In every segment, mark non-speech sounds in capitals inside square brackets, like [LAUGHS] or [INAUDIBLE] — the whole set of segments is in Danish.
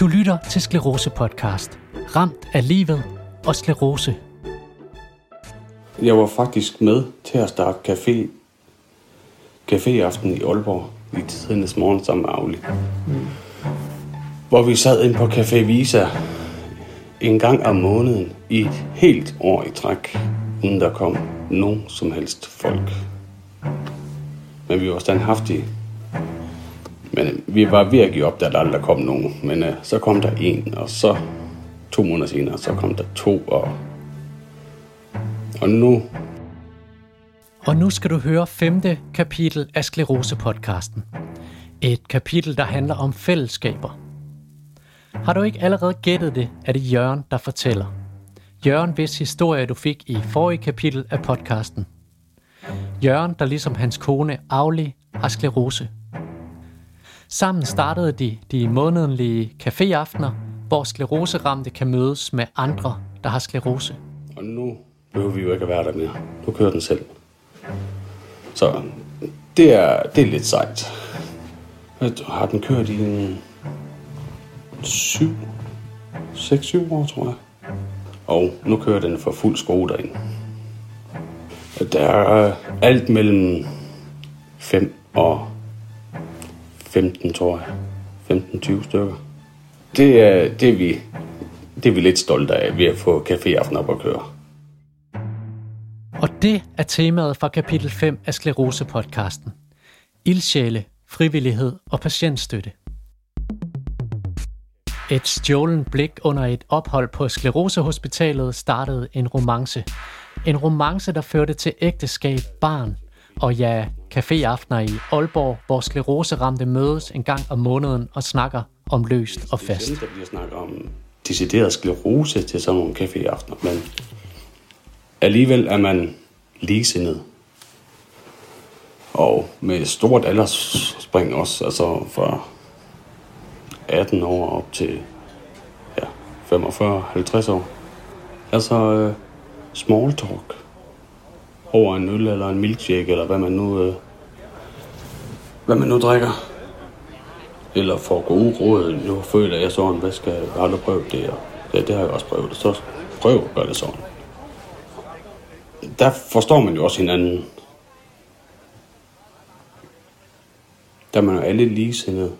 Du lytter til Sklerose Podcast. Ramt af livet og sklerose. Jeg var faktisk med til at starte café, caféaften i Aalborg i tidernes morgen sammen med Auli. Hvor vi sad ind på Café Visa en gang om måneden i et helt år i træk, uden der kom nogen som helst folk. Men vi var standhaftige. Men øh, vi var ved at give op, da der aldrig kom nogen. Men øh, så kom der en, og så to måneder senere, så kom der to, og, og nu... Og nu skal du høre femte kapitel af Sklerose-podcasten. Et kapitel, der handler om fællesskaber. Har du ikke allerede gættet det, er det Jørgen, der fortæller. Jørgen, hvis historie du fik i forrige kapitel af podcasten. Jørgen, der ligesom hans kone Auli, har sklerose. Sammen startede de de månedlige caféaftener, hvor skleroseramte kan mødes med andre, der har sklerose. Og nu behøver vi jo ikke at være der mere. Nu kører den selv. Så det er, det er lidt sejt. Har den kørt i en 7, 6-7 år, tror jeg. Og nu kører den for fuld skrue derinde. Der er alt mellem 5 og 15, tror jeg. 15-20 stykker. Det er, det, er vi, det er vi lidt stolte af ved at få caféaften op at køre. Og det er temaet fra kapitel 5 af Sklerose-podcasten. Ildsjæle, frivillighed og patientstøtte. Et stjålen blik under et ophold på Sklerosehospitalet startede en romance. En romance, der førte til ægteskab, barn og ja, caféaftener i Aalborg, hvor skleroseramte mødes en gang om måneden og snakker om løst og fast. Det er der bliver snakket om decideret sklerose til sådan nogle caféaftener, men alligevel er man ligesindet. Og med stort aldersspring også, altså fra 18 år op til ja, 45-50 år. Altså uh, small talk over en øl eller en milkshake, eller hvad man nu, øh, hvad man nu drikker. Eller får gode råd. Nu føler jeg sådan, hvad skal jeg aldrig prøve det? Og ja, det har jeg også prøvet. Så prøv at gøre det sådan. Der forstår man jo også hinanden. Der er man jo alle ligesindede.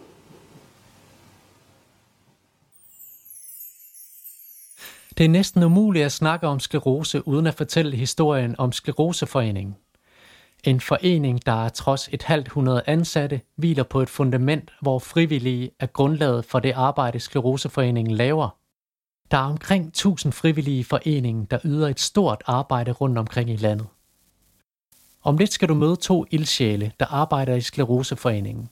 Det er næsten umuligt at snakke om sklerose uden at fortælle historien om Skleroseforeningen. En forening, der er trods et halvt hundrede ansatte, hviler på et fundament, hvor frivillige er grundlaget for det arbejde, Skleroseforeningen laver. Der er omkring 1000 frivillige i foreningen, der yder et stort arbejde rundt omkring i landet. Om lidt skal du møde to ildsjæle, der arbejder i Skleroseforeningen.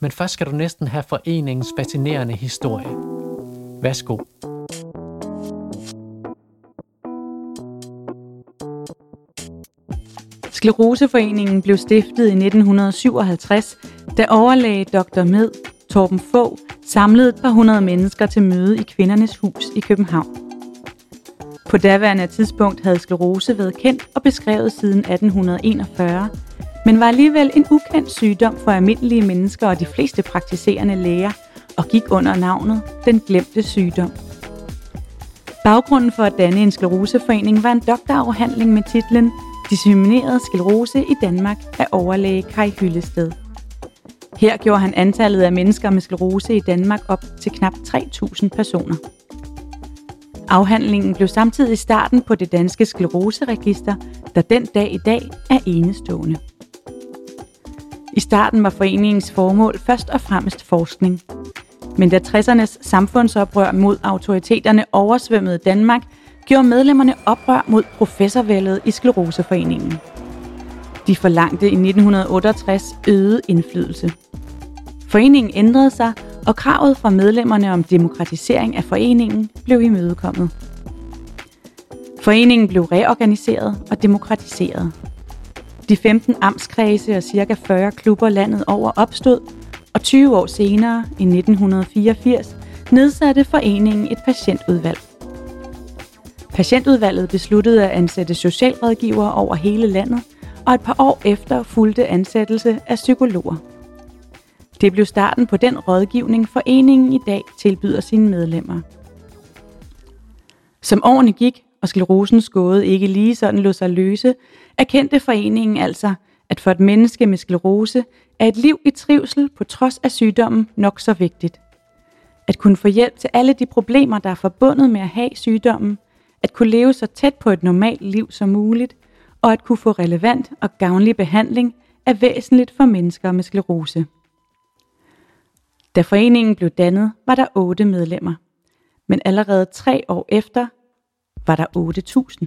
Men først skal du næsten have foreningens fascinerende historie. Værsgo. Skleroseforeningen blev stiftet i 1957, da overlæge Dr. Med Torben Få samlede et par hundrede mennesker til møde i Kvindernes Hus i København. På daværende tidspunkt havde sklerose været kendt og beskrevet siden 1841, men var alligevel en ukendt sygdom for almindelige mennesker og de fleste praktiserende læger, og gik under navnet Den Glemte Sygdom. Baggrunden for at danne en skleroseforening var en doktorafhandling med titlen Dissemineret sklerose i Danmark af overlæge Kai Hyllested. Her gjorde han antallet af mennesker med sklerose i Danmark op til knap 3.000 personer. Afhandlingen blev samtidig starten på det danske skleroseregister, der den dag i dag er enestående. I starten var foreningens formål først og fremmest forskning. Men da 60'ernes samfundsoprør mod autoriteterne oversvømmede Danmark, gjorde medlemmerne oprør mod professorvældet i Skleroseforeningen. De forlangte i 1968 øget indflydelse. Foreningen ændrede sig, og kravet fra medlemmerne om demokratisering af foreningen blev imødekommet. Foreningen blev reorganiseret og demokratiseret. De 15 amtskredse og ca. 40 klubber landet over opstod, og 20 år senere, i 1984, nedsatte foreningen et patientudvalg. Patientudvalget besluttede at ansætte socialrådgivere over hele landet, og et par år efter fulgte ansættelse af psykologer. Det blev starten på den rådgivning, foreningen i dag tilbyder sine medlemmer. Som årene gik, og sklerosen gåde ikke lige sådan lå sig løse, erkendte foreningen altså, at for et menneske med sklerose er et liv i trivsel på trods af sygdommen nok så vigtigt. At kunne få hjælp til alle de problemer, der er forbundet med at have sygdommen, at kunne leve så tæt på et normalt liv som muligt, og at kunne få relevant og gavnlig behandling er væsentligt for mennesker med sklerose. Da foreningen blev dannet, var der otte medlemmer, men allerede tre år efter var der 8.000.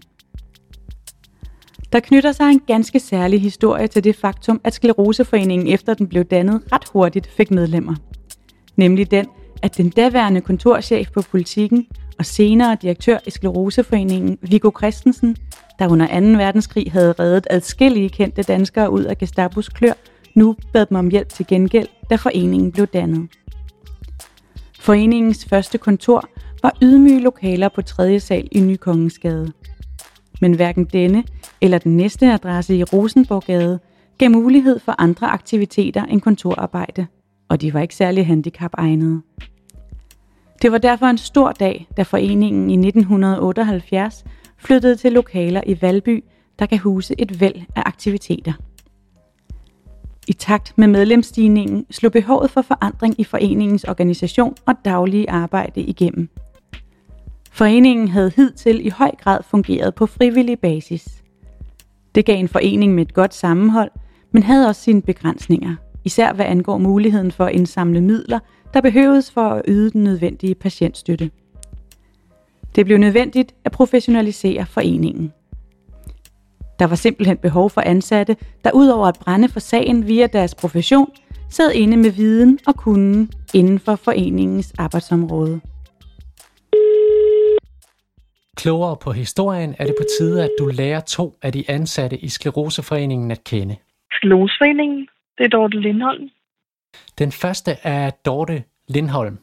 Der knytter sig en ganske særlig historie til det faktum, at Skleroseforeningen efter den blev dannet ret hurtigt fik medlemmer. Nemlig den, at den daværende kontorchef på politikken og senere direktør i Skleroseforeningen, Viggo Christensen, der under 2. verdenskrig havde reddet adskillige kendte danskere ud af Gestapos klør, nu bad dem om hjælp til gengæld, da foreningen blev dannet. Foreningens første kontor var ydmyge lokaler på 3. sal i Nykongensgade. Men hverken denne eller den næste adresse i Rosenborggade gav mulighed for andre aktiviteter end kontorarbejde, og de var ikke særlig handicapegnede. Det var derfor en stor dag, da foreningen i 1978 flyttede til lokaler i Valby, der kan huse et væld af aktiviteter. I takt med medlemsstigningen slog behovet for forandring i foreningens organisation og daglige arbejde igennem. Foreningen havde hidtil i høj grad fungeret på frivillig basis. Det gav en forening med et godt sammenhold, men havde også sine begrænsninger, især hvad angår muligheden for at indsamle midler, der behøves for at yde den nødvendige patientstøtte. Det blev nødvendigt at professionalisere foreningen. Der var simpelthen behov for ansatte, der udover at brænde for sagen via deres profession, sad inde med viden og kunden inden for foreningens arbejdsområde. Klogere på historien er det på tide, at du lærer to af de ansatte i Skleroseforeningen at kende. Skleroseforeningen, det er Dorte Lindholm. Den første er Dorte Lindholm.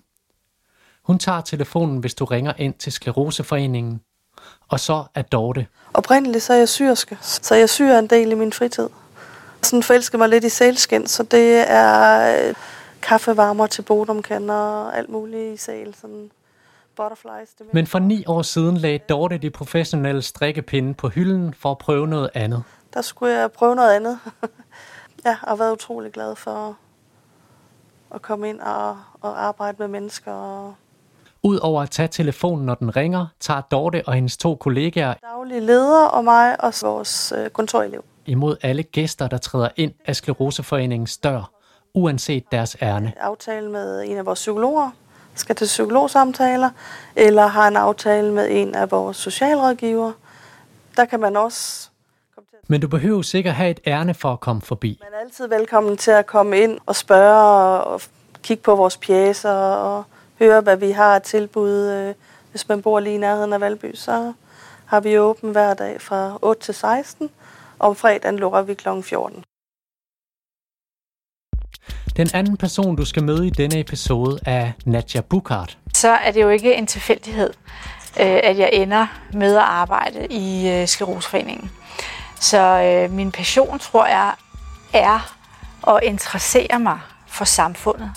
Hun tager telefonen, hvis du ringer ind til Skleroseforeningen. Og så er Dorte. Oprindeligt så er jeg syrske, så jeg syr en del i min fritid. Sådan forelsker mig lidt i sælskind, så det er øh, kaffevarmer til bodumkander og alt muligt i sæl. Sådan butterflies. Det Men for ni år siden lagde Dorte de professionelle strikkepinde på hylden for at prøve noget andet. Der skulle jeg prøve noget andet. [LAUGHS] ja, og været utrolig glad for at komme ind og, og arbejde med mennesker. Og Udover at tage telefonen, når den ringer, tager Dorte og hendes to kollegaer daglige leder og mig og vores øh, kontorelev. imod alle gæster, der træder ind af Skleroseforeningens dør, uanset deres ærne. Aftale med en af vores psykologer, skal til psykologsamtaler, eller har en aftale med en af vores socialrådgiver. Der kan man også Men du behøver sikkert have et ærne for at komme forbi. Man er altid velkommen til at komme ind og spørge og kigge på vores pjæser og høre, hvad vi har tilbud. øh, Hvis man bor lige i nærheden af Valby, så har vi åben hver dag fra 8 til 16. Og om fredagen lukker vi kl. 14. Den anden person, du skal møde i denne episode, er Nadja Bukart. så er det jo ikke en tilfældighed, øh, at jeg ender med at arbejde i øh, Skleroseforeningen. Så øh, min passion, tror jeg, er at interessere mig for samfundet.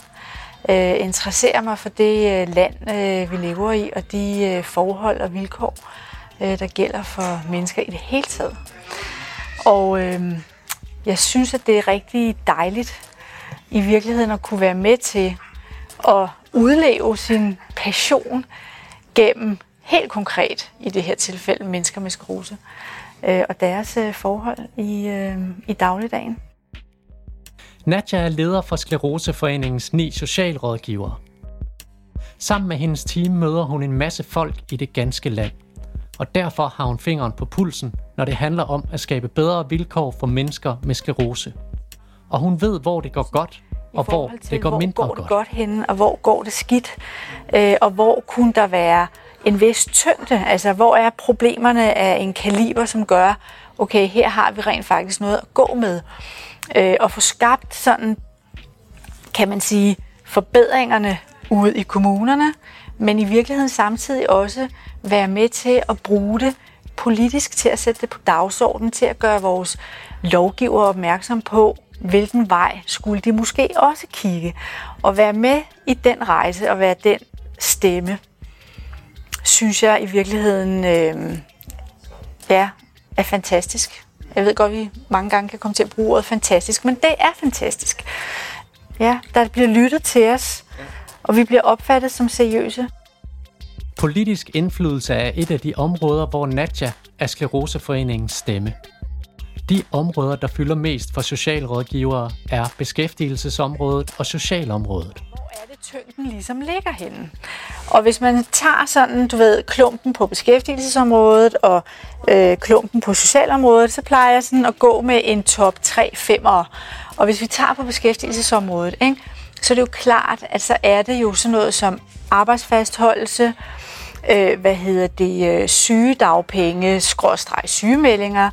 Øh, interessere mig for det øh, land, øh, vi lever i, og de øh, forhold og vilkår, øh, der gælder for mennesker i det hele taget. Og øh, jeg synes, at det er rigtig dejligt i virkeligheden at kunne være med til at udleve sin passion gennem helt konkret, i det her tilfælde, mennesker med skruse øh, og deres øh, forhold i, øh, i dagligdagen. Nadja er leder for Skleroseforeningens ni socialrådgivere. Sammen med hendes team møder hun en masse folk i det ganske land. Og derfor har hun fingeren på pulsen, når det handler om at skabe bedre vilkår for mennesker med sklerose. Og hun ved, hvor det går godt, og hvor til, det går hvor mindre går det godt. godt henne, og hvor går det skidt, øh, og hvor kunne der være en vis tyngde, altså hvor er problemerne af en kaliber, som gør, okay, her har vi rent faktisk noget at gå med, øh, og få skabt sådan, kan man sige, forbedringerne ude i kommunerne, men i virkeligheden samtidig også være med til at bruge det politisk til at sætte det på dagsordenen, til at gøre vores lovgiver opmærksom på, hvilken vej skulle de måske også kigge. Og være med i den rejse og være den stemme, synes jeg i virkeligheden øh, ja, er fantastisk. Jeg ved godt, at vi mange gange kan komme til at bruge ordet fantastisk, men det er fantastisk. Ja, der bliver lyttet til os, og vi bliver opfattet som seriøse. Politisk indflydelse er et af de områder, hvor Natja er Skleroseforeningens stemme. De områder, der fylder mest for socialrådgivere, er beskæftigelsesområdet og socialområdet. Tyngden ligesom ligger henne? Og hvis man tager sådan, du ved, klumpen på beskæftigelsesområdet og øh, klumpen på socialområdet, så plejer jeg sådan at gå med en top 3 5'er. Og hvis vi tager på beskæftigelsesområdet, ikke, så er det jo klart, at så er det jo sådan noget som arbejdsfastholdelse, øh, hvad hedder det, øh, sygedagpenge, skråstreg sygemeldinger,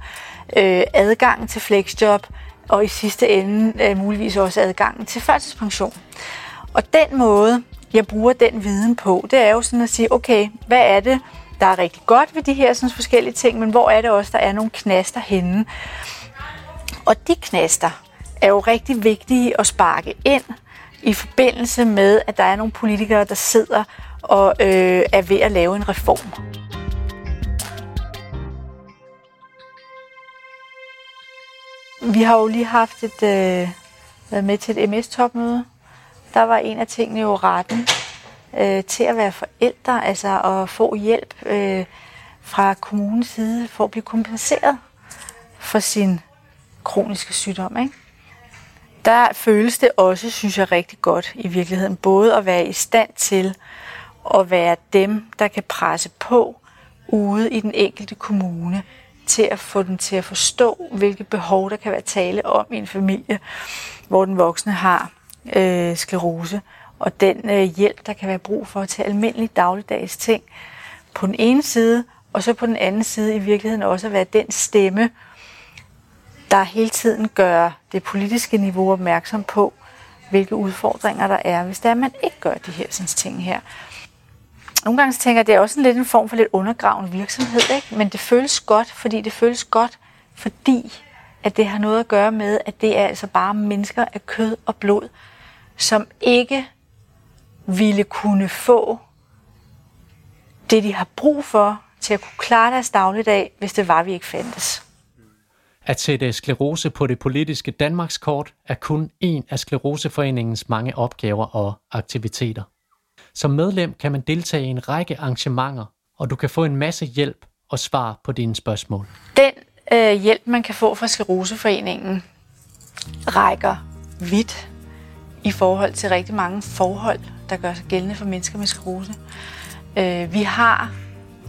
øh, adgang til flexjob, og i sidste ende øh, muligvis også adgangen til førtidspension. Og den måde, jeg bruger den viden på, det er jo sådan at sige, okay, hvad er det, der er rigtig godt ved de her sådan forskellige ting, men hvor er det også, der er nogle knaster henne? Og de knaster er jo rigtig vigtige at sparke ind i forbindelse med, at der er nogle politikere, der sidder og øh, er ved at lave en reform. Vi har jo lige haft et, øh, været med til et MS-topmøde. Der var en af tingene jo retten øh, til at være forældre, altså at få hjælp øh, fra kommunens side for at blive kompenseret for sin kroniske sygdom. Ikke? Der føles det også, synes jeg, rigtig godt i virkeligheden, både at være i stand til at være dem, der kan presse på ude i den enkelte kommune, til at få den til at forstå, hvilke behov der kan være tale om i en familie, hvor den voksne har øh, sklerose, og den øh, hjælp, der kan være brug for til almindelige dagligdags ting på den ene side, og så på den anden side i virkeligheden også at være den stemme, der hele tiden gør det politiske niveau opmærksom på, hvilke udfordringer der er, hvis det er, at man ikke gør de her sådan, ting her. Nogle gange så tænker jeg, at det er også en lidt en form for lidt undergravende virksomhed, ikke? men det føles godt, fordi det føles godt, fordi at det har noget at gøre med, at det er altså bare mennesker af kød og blod, som ikke ville kunne få det, de har brug for til at kunne klare deres dagligdag, hvis det var, vi ikke fandtes. At sætte sklerose på det politiske Danmarkskort er kun en af Skleroseforeningens mange opgaver og aktiviteter. Som medlem kan man deltage i en række arrangementer, og du kan få en masse hjælp og svar på dine spørgsmål. Den øh, hjælp, man kan få fra Skleroseforeningen, rækker vidt i forhold til rigtig mange forhold, der gør sig gældende for mennesker med sklerose. Øh, vi har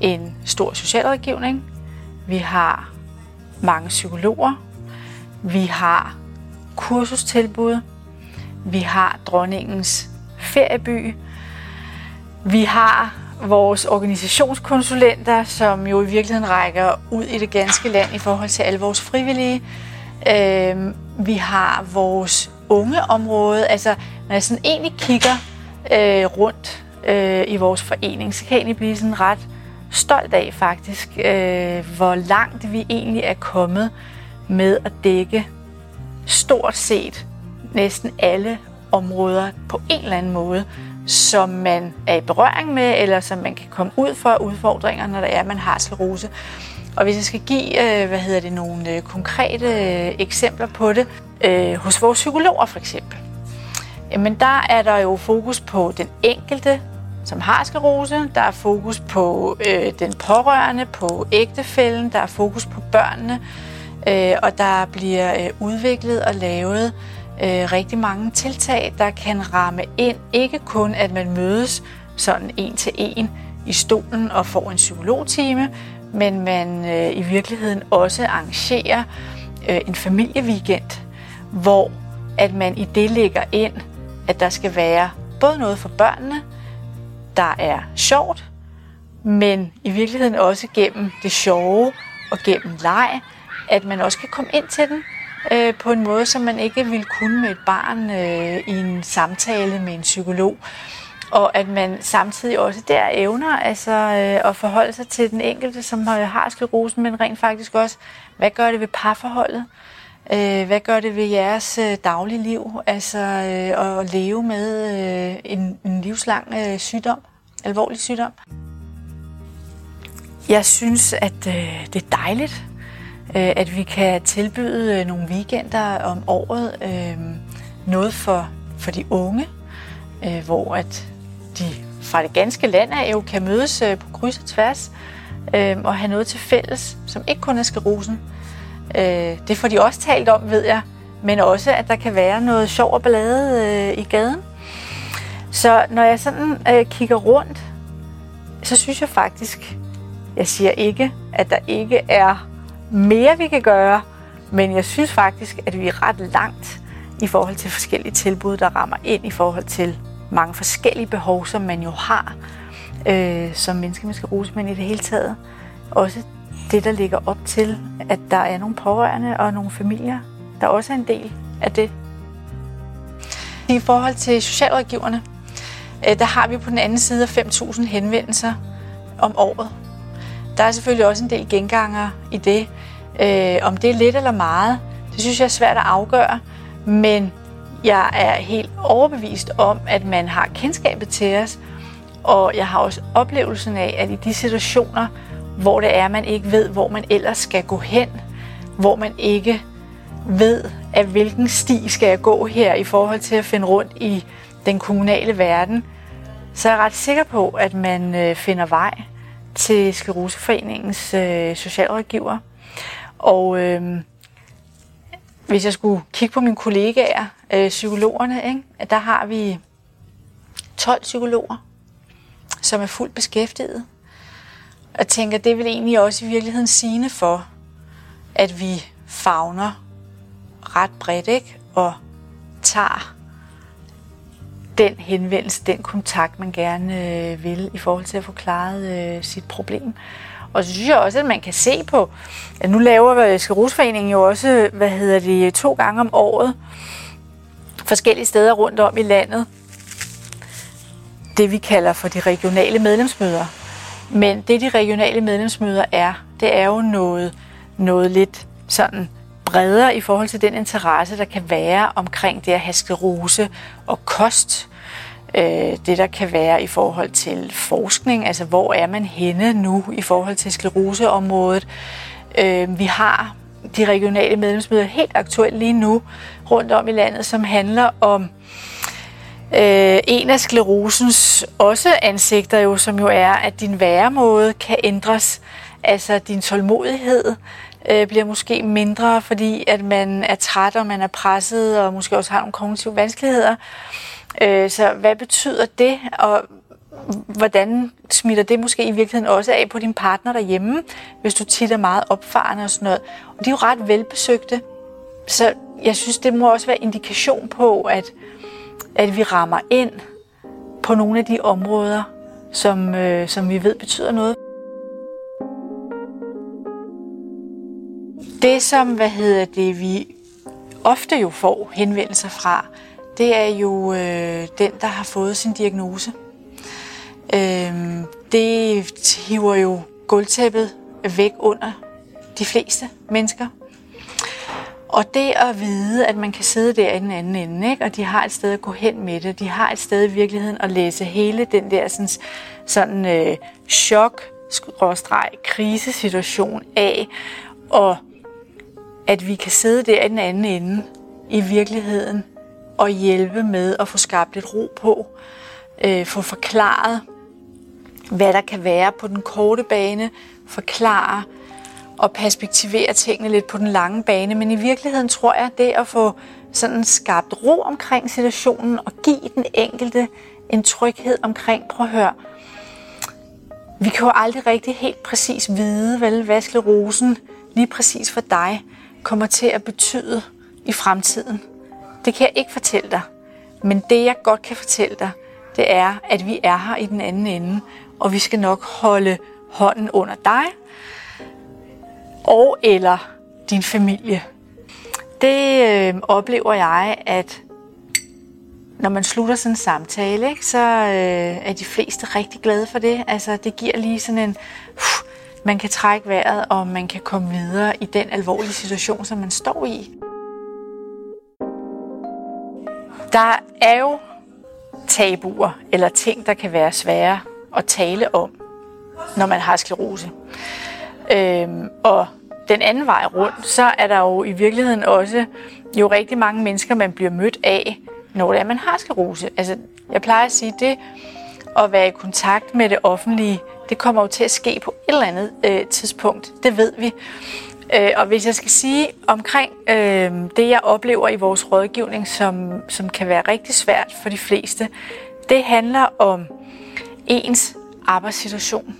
en stor socialrådgivning, vi har mange psykologer, vi har kursustilbud, vi har dronningens ferieby, vi har vores organisationskonsulenter, som jo i virkeligheden rækker ud i det ganske land i forhold til alle vores frivillige. Øh, vi har vores unge område. Altså, når jeg sådan egentlig kigger øh, rundt øh, i vores forening, så kan jeg egentlig blive sådan ret stolt af faktisk, øh, hvor langt vi egentlig er kommet med at dække stort set næsten alle områder på en eller anden måde, som man er i berøring med, eller som man kan komme ud for udfordringer, når der er, man har sklerose. Og hvis jeg skal give øh, hvad hedder det, nogle øh, konkrete øh, eksempler på det, øh, hos vores psykologer for eksempel, jamen der er der jo fokus på den enkelte, som har sklerose. Der er fokus på øh, den pårørende, på ægtefælden, der er fokus på børnene, øh, og der bliver øh, udviklet og lavet øh, rigtig mange tiltag, der kan ramme ind. Ikke kun, at man mødes sådan en til en i stolen og får en psykologtime, men man øh, i virkeligheden også arrangerer øh, en familieweekend, hvor at man i det lægger ind, at der skal være både noget for børnene, der er sjovt, men i virkeligheden også gennem det sjove og gennem leg, at man også kan komme ind til den øh, på en måde, som man ikke ville kunne med et barn øh, i en samtale med en psykolog. Og at man samtidig også der evner altså, øh, at forholde sig til den enkelte, som har sklerosen, men rent faktisk også, hvad gør det ved parforholdet? Øh, hvad gør det ved jeres øh, daglige liv, altså øh, at leve med øh, en, en livslang øh, sygdom, alvorlig sygdom? Jeg synes, at øh, det er dejligt, øh, at vi kan tilbyde øh, nogle weekender om året, øh, noget for, for de unge, øh, hvor at de fra det ganske land af jo kan mødes øh, på kryds og tværs øh, og have noget til fælles, som ikke kun er sklerosen. Øh, det får de også talt om, ved jeg, men også, at der kan være noget sjov og ballade øh, i gaden. Så når jeg sådan øh, kigger rundt, så synes jeg faktisk, jeg siger ikke, at der ikke er mere, vi kan gøre, men jeg synes faktisk, at vi er ret langt i forhold til forskellige tilbud, der rammer ind i forhold til mange forskellige behov, som man jo har øh, som menneske med sklerose, men i det hele taget også det, der ligger op til, at der er nogle pårørende og nogle familier, der også er en del af det. I forhold til socialrådgiverne, øh, der har vi på den anden side af 5.000 henvendelser om året. Der er selvfølgelig også en del genganger i det. Øh, om det er lidt eller meget, det synes jeg er svært at afgøre, men jeg er helt overbevist om, at man har kendskabet til os, og jeg har også oplevelsen af, at i de situationer, hvor det er, man ikke ved, hvor man ellers skal gå hen, hvor man ikke ved, at hvilken sti skal jeg gå her i forhold til at finde rundt i den kommunale verden, så er jeg ret sikker på, at man øh, finder vej til Skleroseforeningens øh, socialrådgiver. Og øh, hvis jeg skulle kigge på mine kollegaer, øh, psykologerne, ikke, der har vi 12 psykologer, som er fuldt beskæftiget. Og tænker, det vil egentlig også i virkeligheden sigende for, at vi fagner ret bredt, ikke? Og tager den henvendelse, den kontakt, man gerne øh, vil i forhold til at få klaret øh, sit problem. Og så synes jeg også, at man kan se på, at nu laver øh, Skerusforeningen jo også, hvad hedder det, to gange om året, forskellige steder rundt om i landet, det vi kalder for de regionale medlemsmøder. Men det de regionale medlemsmøder er, det er jo noget, noget lidt sådan bredere i forhold til den interesse, der kan være omkring det at have sklerose og kost. Øh, det der kan være i forhold til forskning, altså hvor er man henne nu i forhold til skleroseområdet. Øh, vi har de regionale medlemsmøder helt aktuelt lige nu rundt om i landet, som handler om øh, en af sklerosens også ansigter jo, som jo er, at din væremåde kan ændres. Altså din tålmodighed øh, bliver måske mindre, fordi at man er træt og man er presset og måske også har nogle kognitive vanskeligheder. Øh, så hvad betyder det, og hvordan smitter det måske i virkeligheden også af på din partner derhjemme, hvis du tit er meget opfarende og sådan noget. Og de er jo ret velbesøgte, så jeg synes, det må også være indikation på, at, at vi rammer ind på nogle af de områder, som, øh, som vi ved betyder noget. Det, som hvad hedder det, vi ofte jo får henvendelser fra, det er jo øh, den, der har fået sin diagnose. Øh, det hiver jo gulvtæppet væk under de fleste mennesker. Og det at vide, at man kan sidde der i den anden ende, ikke? og de har et sted at gå hen med det, de har et sted i virkeligheden at læse hele den der sådan, sådan øh, chok, krisesituation af, og at vi kan sidde der i den anden ende i virkeligheden og hjælpe med at få skabt lidt ro på, øh, få forklaret, hvad der kan være på den korte bane, forklare og perspektivere tingene lidt på den lange bane. Men i virkeligheden tror jeg, det at få sådan skabt ro omkring situationen og give den enkelte en tryghed omkring, prøv at høre, vi kan jo aldrig rigtig helt præcis vide, vel, hvad sklerosen lige præcis for dig kommer til at betyde i fremtiden. Det kan jeg ikke fortælle dig. Men det jeg godt kan fortælle dig, det er, at vi er her i den anden ende, og vi skal nok holde hånden under dig og eller din familie. Det øh, oplever jeg, at når man slutter sådan en samtale, ikke, så øh, er de fleste rigtig glade for det. Altså, det giver lige sådan en... Uh, man kan trække vejret, og man kan komme videre i den alvorlige situation, som man står i. Der er jo tabuer eller ting, der kan være svære at tale om, når man har sklerose. Øhm, og den anden vej rundt, så er der jo i virkeligheden også jo rigtig mange mennesker, man bliver mødt af, når det er, man har sklerose. Altså, jeg plejer at sige, det at være i kontakt med det offentlige, det kommer jo til at ske på et eller andet øh, tidspunkt. Det ved vi. Øh, og hvis jeg skal sige omkring øh, det, jeg oplever i vores rådgivning, som, som kan være rigtig svært for de fleste, det handler om ens arbejdssituation.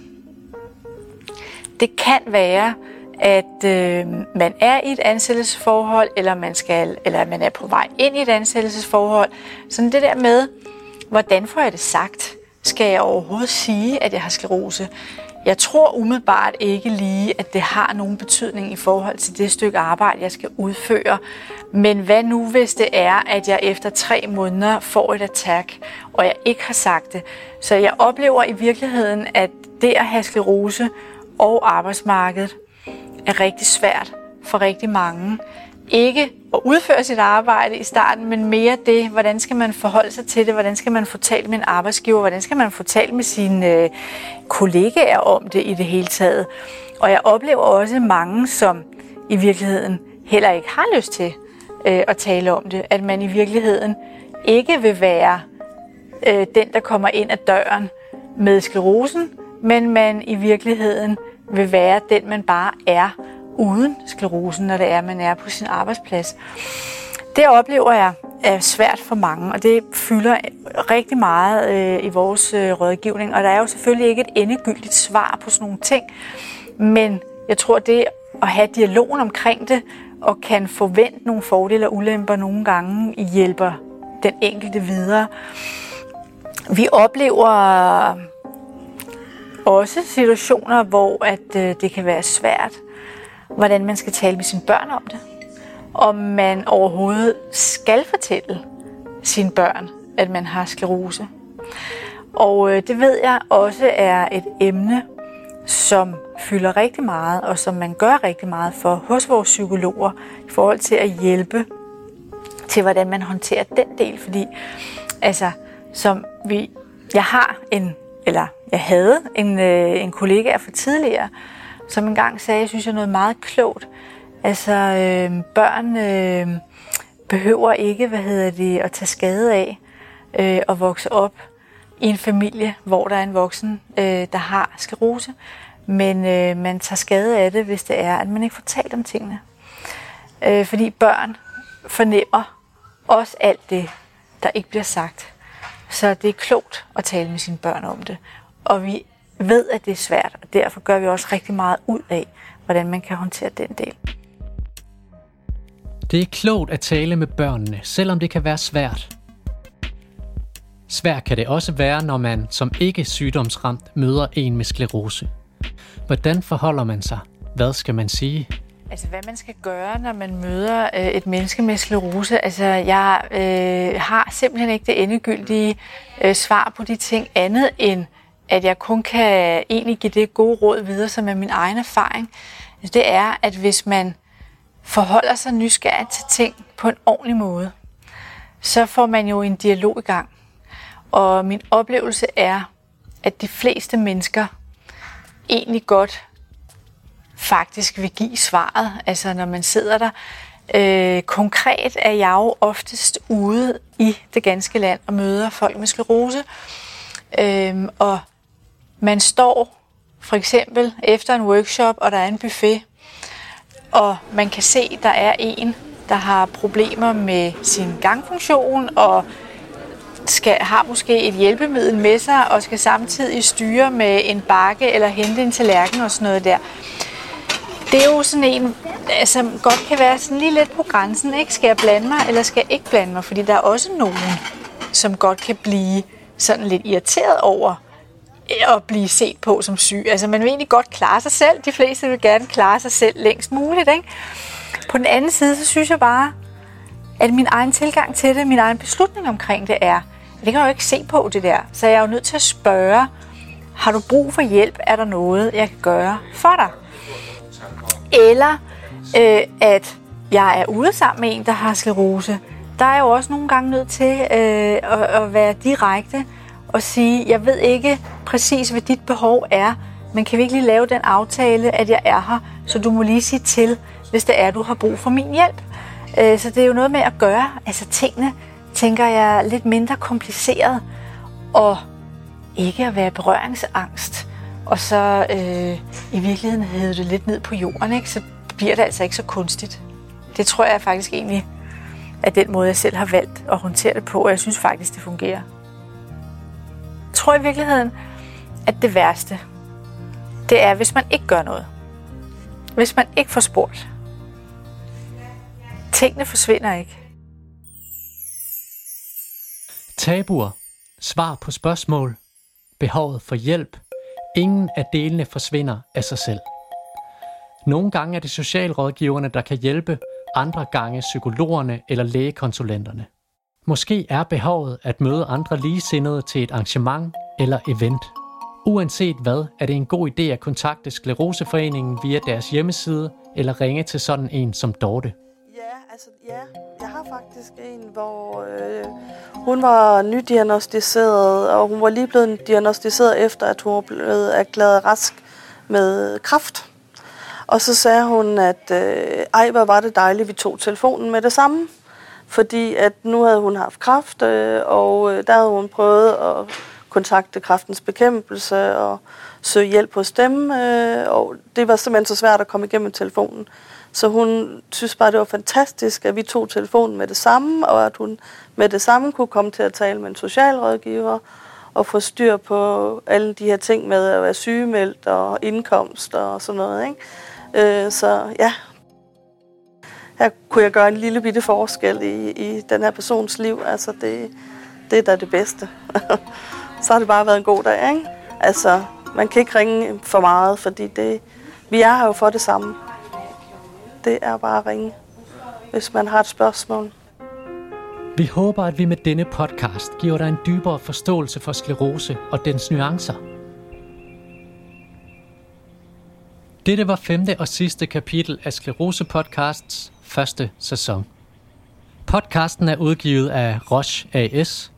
Det kan være, at øh, man er i et ansættelsesforhold, eller man, skal, eller man er på vej ind i et ansættelsesforhold. Sådan det der med, hvordan får jeg det sagt? Skal jeg overhovedet sige, at jeg har sklerose? Jeg tror umiddelbart ikke lige, at det har nogen betydning i forhold til det stykke arbejde, jeg skal udføre. Men hvad nu, hvis det er, at jeg efter tre måneder får et attack, og jeg ikke har sagt det? Så jeg oplever i virkeligheden, at det at have sklerose og arbejdsmarkedet er rigtig svært for rigtig mange. Ikke at udføre sit arbejde i starten, men mere det, hvordan skal man forholde sig til det, hvordan skal man få talt med en arbejdsgiver, hvordan skal man få talt med sine øh, kollegaer om det i det hele taget. Og jeg oplever også mange, som i virkeligheden heller ikke har lyst til øh, at tale om det, at man i virkeligheden ikke vil være øh, den, der kommer ind ad døren med sklerosen, men man i virkeligheden vil være den, man bare er uden sklerosen, når det er, man er på sin arbejdsplads. Det oplever jeg er svært for mange, og det fylder rigtig meget øh, i vores øh, rådgivning. Og der er jo selvfølgelig ikke et endegyldigt svar på sådan nogle ting, men jeg tror, det at have dialogen omkring det, og kan forvente nogle fordele og ulemper nogle gange, hjælper den enkelte videre. Vi oplever også situationer, hvor at øh, det kan være svært, hvordan man skal tale med sine børn om det. Om man overhovedet skal fortælle sine børn, at man har sklerose. Og øh, det ved jeg også er et emne, som fylder rigtig meget, og som man gør rigtig meget for hos vores psykologer i forhold til at hjælpe til, hvordan man håndterer den del. Fordi altså, som vi, jeg har en eller jeg havde en, øh, en kollega fra tidligere, som engang sagde, jeg synes, jeg noget meget klogt. Altså, øh, børn øh, behøver ikke, hvad hedder det, at tage skade af øh, og vokse op i en familie, hvor der er en voksen, øh, der har sklerose. Men øh, man tager skade af det, hvis det er, at man ikke får talt om tingene. Øh, fordi børn fornemmer også alt det, der ikke bliver sagt. Så det er klogt at tale med sine børn om det. Og vi ved, at det er svært, og derfor gør vi også rigtig meget ud af, hvordan man kan håndtere den del. Det er klogt at tale med børnene, selvom det kan være svært. Svært kan det også være, når man som ikke sygdomsramt møder en med sklerose. Hvordan forholder man sig? Hvad skal man sige? Altså, hvad man skal gøre, når man møder øh, et menneske med sklerose. Altså, jeg øh, har simpelthen ikke det endegyldige øh, svar på de ting andet end, at jeg kun kan egentlig give det gode råd videre, som er min egen erfaring. Det er, at hvis man forholder sig nysgerrigt til ting på en ordentlig måde, så får man jo en dialog i gang. Og min oplevelse er, at de fleste mennesker egentlig godt faktisk vil give svaret, altså når man sidder der. Øh, konkret er jeg jo oftest ude i det ganske land og møder folk med sklerose. Øh, og man står for eksempel efter en workshop, og der er en buffet, og man kan se, at der er en, der har problemer med sin gangfunktion, og skal, har måske et hjælpemiddel med sig, og skal samtidig styre med en bakke eller hente en tallerken og sådan noget der det er jo sådan en, øh, som godt kan være sådan lige lidt på grænsen. Ikke? Skal jeg blande mig, eller skal jeg ikke blande mig? Fordi der er også nogen, som godt kan blive sådan lidt irriteret over at blive set på som syg. Altså man vil egentlig godt klare sig selv. De fleste vil gerne klare sig selv længst muligt. Ikke? På den anden side, så synes jeg bare, at min egen tilgang til det, min egen beslutning omkring det er, det kan jeg jo ikke se på det der. Så jeg er jo nødt til at spørge, har du brug for hjælp? Er der noget, jeg kan gøre for dig? Eller øh, at jeg er ude sammen med en, der har sklerose, der er jo også nogle gange nødt til øh, at, at være direkte og sige, jeg ved ikke præcis, hvad dit behov er, men kan vi ikke lige lave den aftale, at jeg er her, så du må lige sige til, hvis det er, du har brug for min hjælp. Øh, så det er jo noget med at gøre, altså tingene, tænker jeg, lidt mindre kompliceret, og ikke at være berøringsangst, og så øh, i virkeligheden hedder det lidt ned på jorden, ikke? så bliver det altså ikke så kunstigt. Det tror jeg faktisk egentlig er den måde, jeg selv har valgt at håndtere det på, og jeg synes faktisk, det fungerer. Tror i virkeligheden, at det værste, det er, hvis man ikke gør noget. Hvis man ikke får spurgt. Tingene forsvinder ikke. Tabuer, svar på spørgsmål, behovet for hjælp, ingen af delene forsvinder af sig selv. Nogle gange er det socialrådgiverne, der kan hjælpe, andre gange psykologerne eller lægekonsulenterne. Måske er behovet at møde andre ligesindede til et arrangement eller event. Uanset hvad, er det en god idé at kontakte Skleroseforeningen via deres hjemmeside eller ringe til sådan en som Dorte. Ja, altså ja. Jeg har faktisk en, hvor øh, hun var nydiagnostiseret, og hun var lige blevet diagnostiseret efter, at hun var blevet erklæret rask med kræft. Og så sagde hun, at øh, ej, hvor var det dejligt, vi tog telefonen med det samme. Fordi at nu havde hun haft kræft, øh, og øh, der havde hun prøvet at kontakte kræftens bekæmpelse og søge hjælp hos dem. Øh, og det var simpelthen så svært at komme igennem telefonen. Så hun synes bare, det var fantastisk, at vi tog telefonen med det samme, og at hun med det samme kunne komme til at tale med en socialrådgiver og få styr på alle de her ting med at være sygemeldt og indkomst og sådan noget. Ikke? Øh, så ja, her kunne jeg gøre en lille bitte forskel i, i den her persons liv. Altså det, det er da det bedste. [LAUGHS] så har det bare været en god dag. Ikke? Altså, man kan ikke ringe for meget, fordi det, vi er her jo for det samme. Det er bare at ringe, hvis man har et spørgsmål. Vi håber, at vi med denne podcast giver dig en dybere forståelse for sklerose og dens nuancer. Dette var femte og sidste kapitel af Sklerose Podcasts første sæson. Podcasten er udgivet af Roche AS,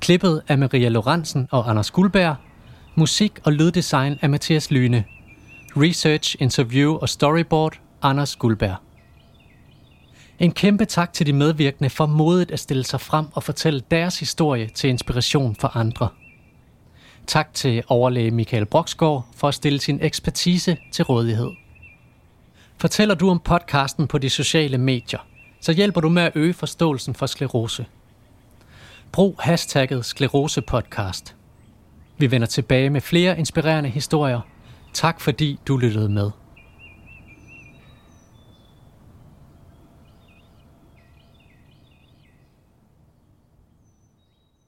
klippet af Maria Lorentzen og Anders Guldberg, musik og lyddesign af Mathias Lyne, research, interview og storyboard Anders Guldberg. En kæmpe tak til de medvirkende for modet at stille sig frem og fortælle deres historie til inspiration for andre. Tak til overlæge Michael Broksgaard for at stille sin ekspertise til rådighed. Fortæller du om podcasten på de sociale medier, så hjælper du med at øge forståelsen for sklerose. Brug hashtagget sklerosepodcast. Vi vender tilbage med flere inspirerende historier. Tak fordi du lyttede med.